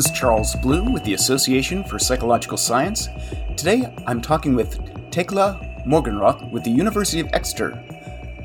is Charles Blue with the Association for Psychological Science. Today I'm talking with Thekla Morgenroth with the University of Exeter,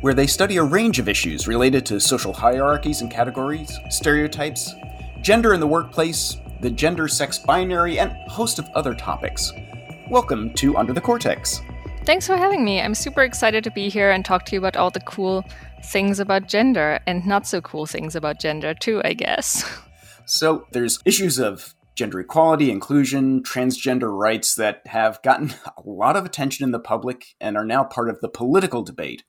where they study a range of issues related to social hierarchies and categories, stereotypes, gender in the workplace, the gender sex binary, and a host of other topics. Welcome to Under the Cortex. Thanks for having me. I'm super excited to be here and talk to you about all the cool things about gender and not so cool things about gender, too, I guess. So, there's issues of gender equality, inclusion, transgender rights that have gotten a lot of attention in the public and are now part of the political debate.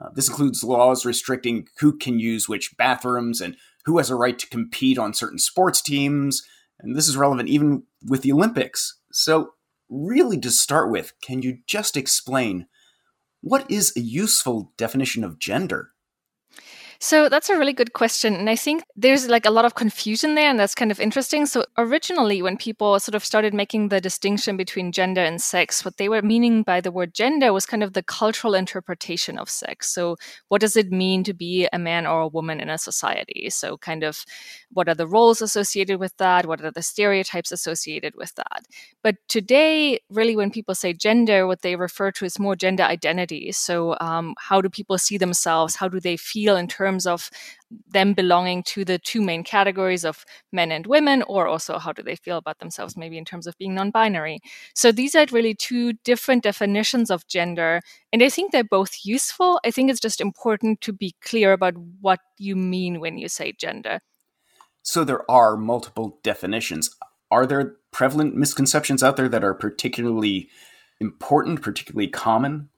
Uh, this includes laws restricting who can use which bathrooms and who has a right to compete on certain sports teams. And this is relevant even with the Olympics. So, really, to start with, can you just explain what is a useful definition of gender? So that's a really good question. And I think there's like a lot of confusion there, and that's kind of interesting. So originally, when people sort of started making the distinction between gender and sex, what they were meaning by the word gender was kind of the cultural interpretation of sex. So what does it mean to be a man or a woman in a society? So kind of what are the roles associated with that? What are the stereotypes associated with that? But today, really, when people say gender, what they refer to is more gender identity. So um, how do people see themselves? How do they feel in terms terms of them belonging to the two main categories of men and women, or also how do they feel about themselves, maybe in terms of being non binary. So these are really two different definitions of gender. And I think they're both useful. I think it's just important to be clear about what you mean when you say gender. So there are multiple definitions. Are there prevalent misconceptions out there that are particularly important, particularly common?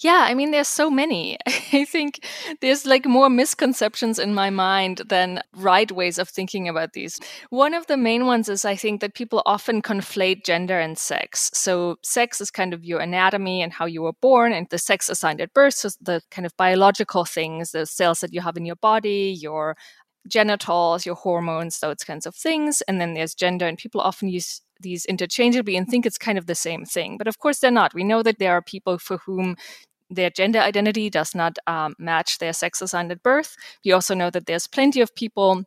Yeah, I mean, there's so many. I think there's like more misconceptions in my mind than right ways of thinking about these. One of the main ones is I think that people often conflate gender and sex. So, sex is kind of your anatomy and how you were born, and the sex assigned at birth, so the kind of biological things, the cells that you have in your body, your genitals, your hormones, those kinds of things. And then there's gender, and people often use these interchangeably and think it's kind of the same thing. But of course, they're not. We know that there are people for whom their gender identity does not um, match their sex assigned at birth. We also know that there's plenty of people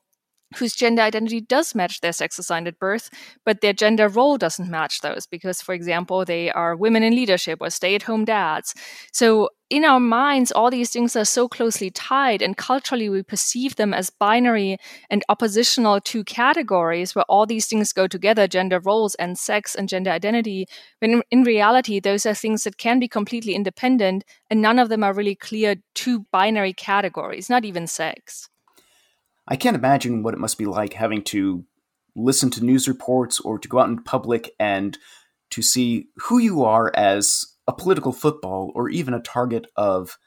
whose gender identity does match their sex assigned at birth, but their gender role doesn't match those because, for example, they are women in leadership or stay at home dads. So, in our minds, all these things are so closely tied, and culturally, we perceive them as binary and oppositional to categories where all these things go together gender roles and sex and gender identity. When in reality, those are things that can be completely independent, and none of them are really clear two binary categories, not even sex. I can't imagine what it must be like having to listen to news reports or to go out in public and to see who you are as a political football or even a target of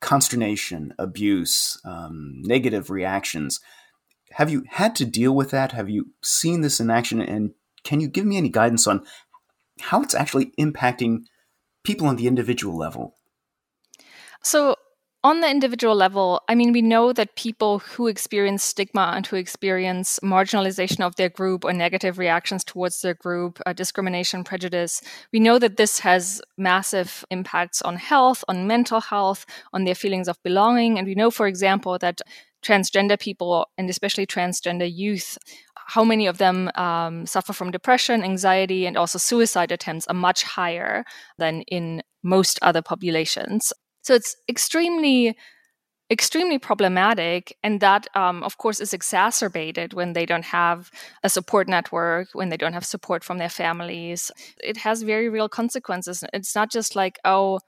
consternation, abuse, um, negative reactions. Have you had to deal with that? Have you seen this in action? And can you give me any guidance on how it's actually impacting people on the individual level? So, on the individual level, I mean, we know that people who experience stigma and who experience marginalization of their group or negative reactions towards their group, uh, discrimination, prejudice, we know that this has massive impacts on health, on mental health, on their feelings of belonging. And we know, for example, that transgender people and especially transgender youth how many of them um, suffer from depression, anxiety, and also suicide attempts are much higher than in most other populations. So it's extremely extremely problematic and that um, of course is exacerbated when they don't have a support network when they don't have support from their families. It has very real consequences. It's not just like oh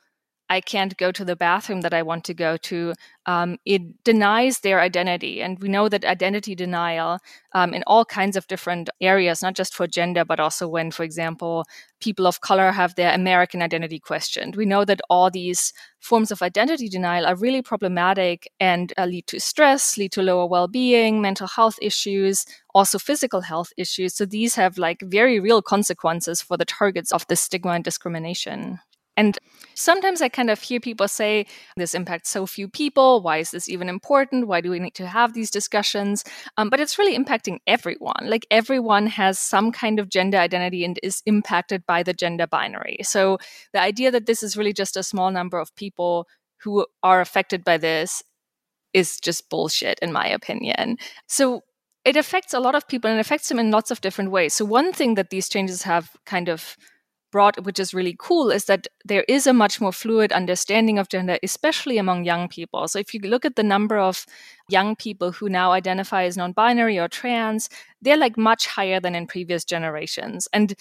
I can't go to the bathroom that I want to go to, um, it denies their identity. And we know that identity denial um, in all kinds of different areas, not just for gender, but also when, for example, people of color have their American identity questioned. We know that all these forms of identity denial are really problematic and uh, lead to stress, lead to lower well being, mental health issues, also physical health issues. So these have like very real consequences for the targets of the stigma and discrimination. And sometimes I kind of hear people say, this impacts so few people. Why is this even important? Why do we need to have these discussions? Um, but it's really impacting everyone. Like everyone has some kind of gender identity and is impacted by the gender binary. So the idea that this is really just a small number of people who are affected by this is just bullshit, in my opinion. So it affects a lot of people and it affects them in lots of different ways. So, one thing that these changes have kind of brought, which is really cool, is that there is a much more fluid understanding of gender, especially among young people. So, if you look at the number of young people who now identify as non binary or trans, they're like much higher than in previous generations. And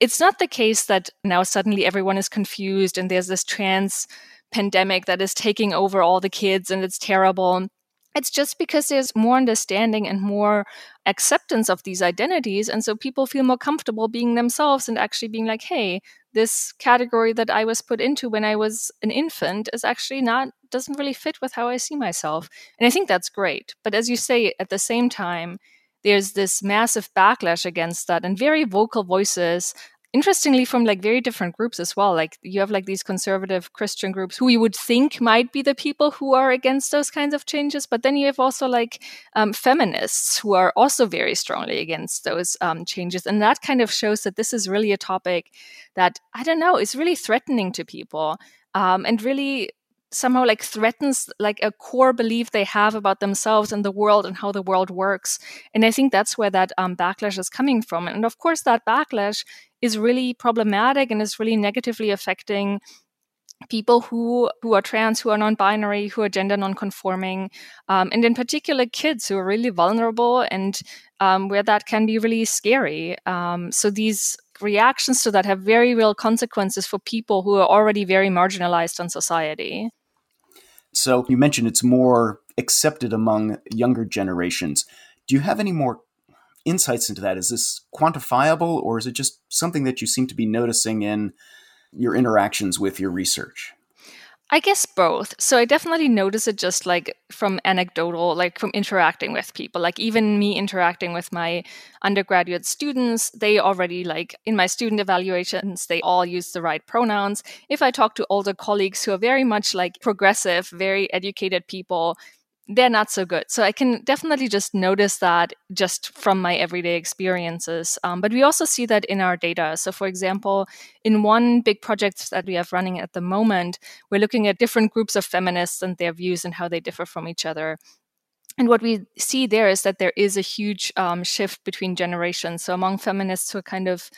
it's not the case that now suddenly everyone is confused and there's this trans pandemic that is taking over all the kids and it's terrible it's just because there's more understanding and more acceptance of these identities. And so people feel more comfortable being themselves and actually being like, hey, this category that I was put into when I was an infant is actually not, doesn't really fit with how I see myself. And I think that's great. But as you say, at the same time, there's this massive backlash against that and very vocal voices interestingly from like very different groups as well like you have like these conservative christian groups who you would think might be the people who are against those kinds of changes but then you have also like um, feminists who are also very strongly against those um, changes and that kind of shows that this is really a topic that i don't know is really threatening to people um, and really somehow like threatens like a core belief they have about themselves and the world and how the world works and i think that's where that um, backlash is coming from and of course that backlash is really problematic and is really negatively affecting people who who are trans, who are non-binary, who are gender non-conforming, um, and in particular kids who are really vulnerable and um, where that can be really scary. Um, so these reactions to that have very real consequences for people who are already very marginalized in society. So you mentioned it's more accepted among younger generations. Do you have any more insights into that? Is this quantifiable or is it just something that you seem to be noticing in your interactions with your research? I guess both. So I definitely notice it just like from anecdotal, like from interacting with people. Like even me interacting with my undergraduate students, they already like in my student evaluations, they all use the right pronouns. If I talk to older colleagues who are very much like progressive, very educated people, they're not so good. So I can definitely just notice that just from my everyday experiences. Um, but we also see that in our data. So, for example, in one big project that we have running at the moment, we're looking at different groups of feminists and their views and how they differ from each other. And what we see there is that there is a huge um, shift between generations. So, among feminists who are kind of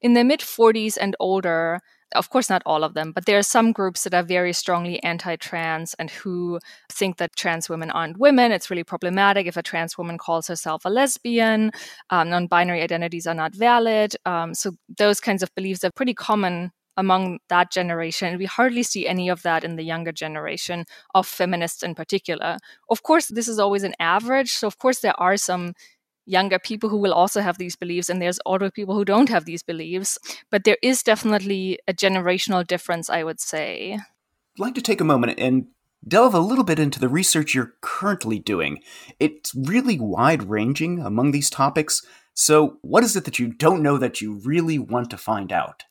in their mid 40s and older, of course not all of them but there are some groups that are very strongly anti-trans and who think that trans women aren't women it's really problematic if a trans woman calls herself a lesbian um, non-binary identities are not valid um, so those kinds of beliefs are pretty common among that generation. We hardly see any of that in the younger generation of feminists in particular. Of course, this is always an average. So, of course, there are some younger people who will also have these beliefs and there's older people who don't have these beliefs. But there is definitely a generational difference i would say. I'd like to take a moment and delve a little bit into the research you're currently doing. It's really wide ranging among these topics. So what is it that you don't know that you really want to find out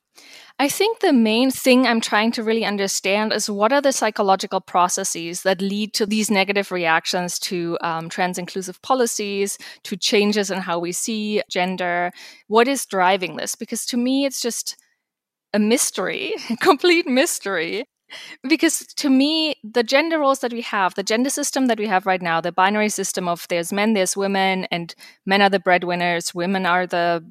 I think the main thing I'm trying to really understand is what are the psychological processes that lead to these negative reactions to um, trans inclusive policies, to changes in how we see gender. What is driving this? Because to me, it's just a mystery, a complete mystery. Because to me, the gender roles that we have, the gender system that we have right now, the binary system of there's men, there's women, and men are the breadwinners, women are the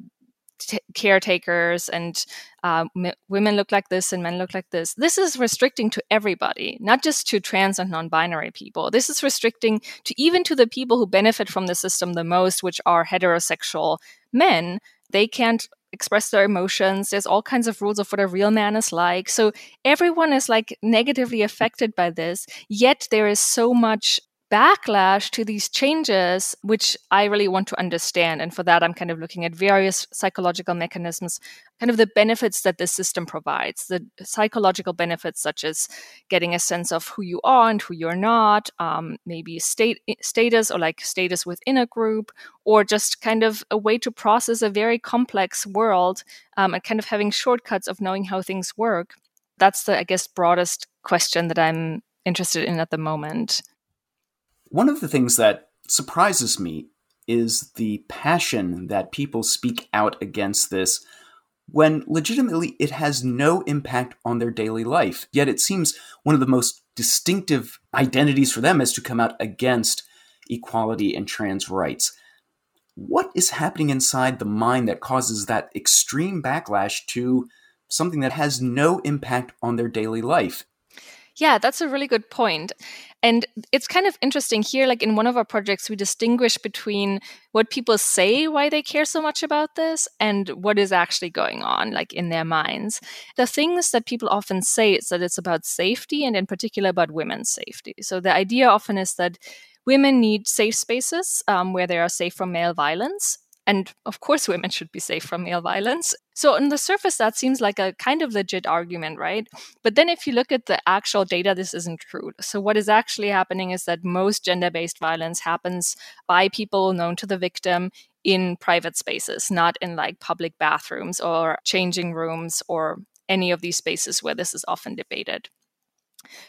t- caretakers and uh, m- women look like this and men look like this. This is restricting to everybody, not just to trans and non-binary people. This is restricting to even to the people who benefit from the system the most, which are heterosexual men. They can't express their emotions. There's all kinds of rules of what a real man is like. So everyone is like negatively affected by this. Yet there is so much backlash to these changes, which I really want to understand. And for that, I'm kind of looking at various psychological mechanisms, kind of the benefits that this system provides, the psychological benefits such as getting a sense of who you are and who you're not, um, maybe state status or like status within a group, or just kind of a way to process a very complex world um, and kind of having shortcuts of knowing how things work. That's the, I guess, broadest question that I'm interested in at the moment. One of the things that surprises me is the passion that people speak out against this when legitimately it has no impact on their daily life. Yet it seems one of the most distinctive identities for them is to come out against equality and trans rights. what is happening inside the mind that causes that extreme backlash to something that has no impact on their daily life? Yeah, that's a really good point. And it's kind of interesting here. Like in one of our projects, we distinguish between what people say why they care so much about this and what is actually going on, like in their minds. The things that people often say is that it's about safety and, in particular, about women's safety. So the idea often is that women need safe spaces um, where they are safe from male violence. And of course, women should be safe from male violence. So, on the surface, that seems like a kind of legit argument, right? But then, if you look at the actual data, this isn't true. So, what is actually happening is that most gender based violence happens by people known to the victim in private spaces, not in like public bathrooms or changing rooms or any of these spaces where this is often debated.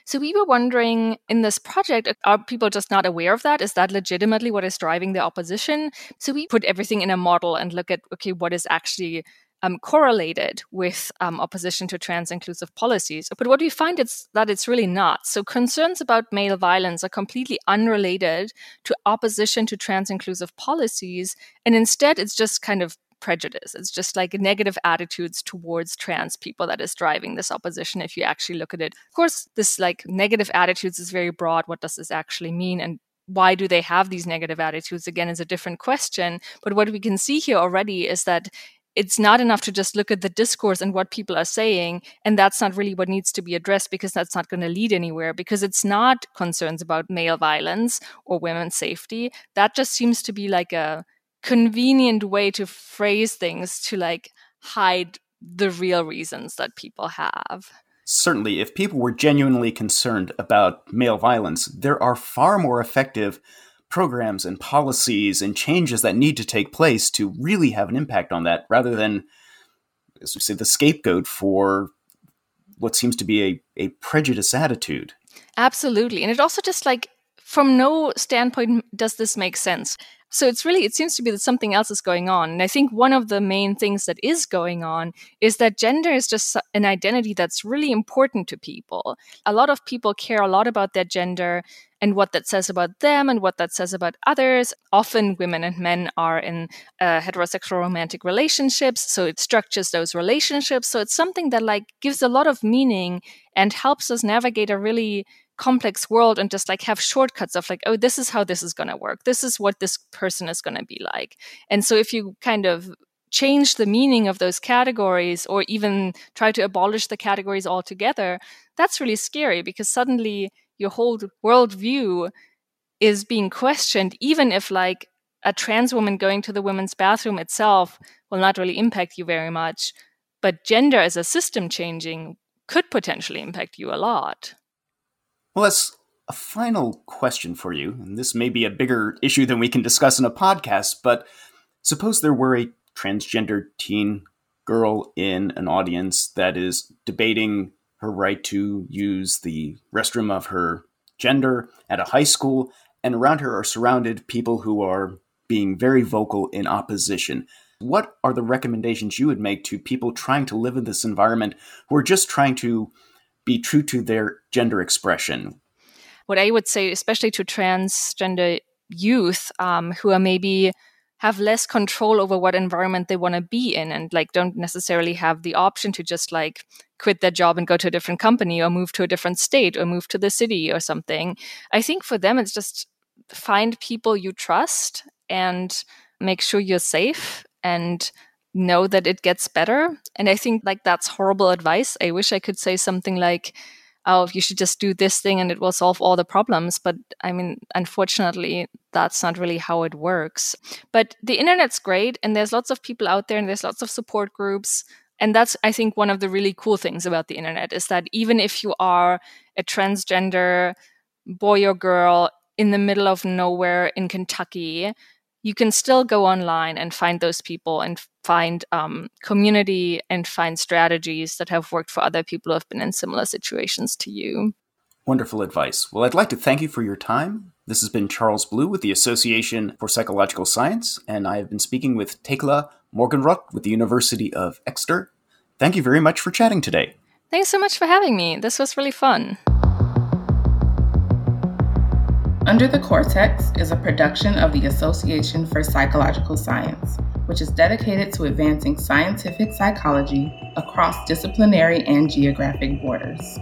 So we were wondering in this project, are people just not aware of that? Is that legitimately what is driving the opposition? So we put everything in a model and look at, okay, what is actually um, correlated with um, opposition to trans inclusive policies. But what we find is that it's really not. So concerns about male violence are completely unrelated to opposition to trans inclusive policies. And instead, it's just kind of prejudice. It's just like negative attitudes towards trans people that is driving this opposition if you actually look at it. Of course, this like negative attitudes is very broad. What does this actually mean? And why do they have these negative attitudes again is a different question. But what we can see here already is that it's not enough to just look at the discourse and what people are saying and that's not really what needs to be addressed because that's not going to lead anywhere because it's not concerns about male violence or women's safety that just seems to be like a convenient way to phrase things to like hide the real reasons that people have. Certainly, if people were genuinely concerned about male violence, there are far more effective programs and policies and changes that need to take place to really have an impact on that rather than, as we say, the scapegoat for what seems to be a, a prejudice attitude. Absolutely. And it also just like, from no standpoint does this make sense. So it's really, it seems to be that something else is going on. And I think one of the main things that is going on is that gender is just an identity that's really important to people. A lot of people care a lot about their gender and what that says about them and what that says about others. Often women and men are in uh, heterosexual romantic relationships, so it structures those relationships. So it's something that like gives a lot of meaning and helps us navigate a really complex world and just like have shortcuts of like oh this is how this is going to work this is what this person is going to be like and so if you kind of change the meaning of those categories or even try to abolish the categories altogether that's really scary because suddenly your whole worldview is being questioned even if like a trans woman going to the women's bathroom itself will not really impact you very much but gender as a system changing could potentially impact you a lot. Well, that's a final question for you, and this may be a bigger issue than we can discuss in a podcast, but suppose there were a transgender teen girl in an audience that is debating her right to use the restroom of her gender at a high school, and around her are surrounded people who are being very vocal in opposition. What are the recommendations you would make to people trying to live in this environment who are just trying to be true to their gender expression. What I would say, especially to transgender youth um, who are maybe have less control over what environment they want to be in and like don't necessarily have the option to just like quit their job and go to a different company or move to a different state or move to the city or something i think for them it's just find people you trust and make sure you're safe and know that it gets better. And I think like that's horrible advice. I wish I could say something like, oh, you should just do this thing and it will solve all the problems. But I mean, unfortunately, that's not really how it works. But the internet's great and there's lots of people out there and there's lots of support groups. And that's, I think, one of the really cool things about the internet is that even if you are a transgender boy or girl in the middle of nowhere in Kentucky, you can still go online and find those people and find um, community and find strategies that have worked for other people who have been in similar situations to you. Wonderful advice. Well, I'd like to thank you for your time. This has been Charles Blue with the Association for Psychological Science, and I have been speaking with Thekla Morgenroth with the University of Exeter. Thank you very much for chatting today. Thanks so much for having me. This was really fun. Under the Cortex is a production of the Association for Psychological Science, which is dedicated to advancing scientific psychology across disciplinary and geographic borders.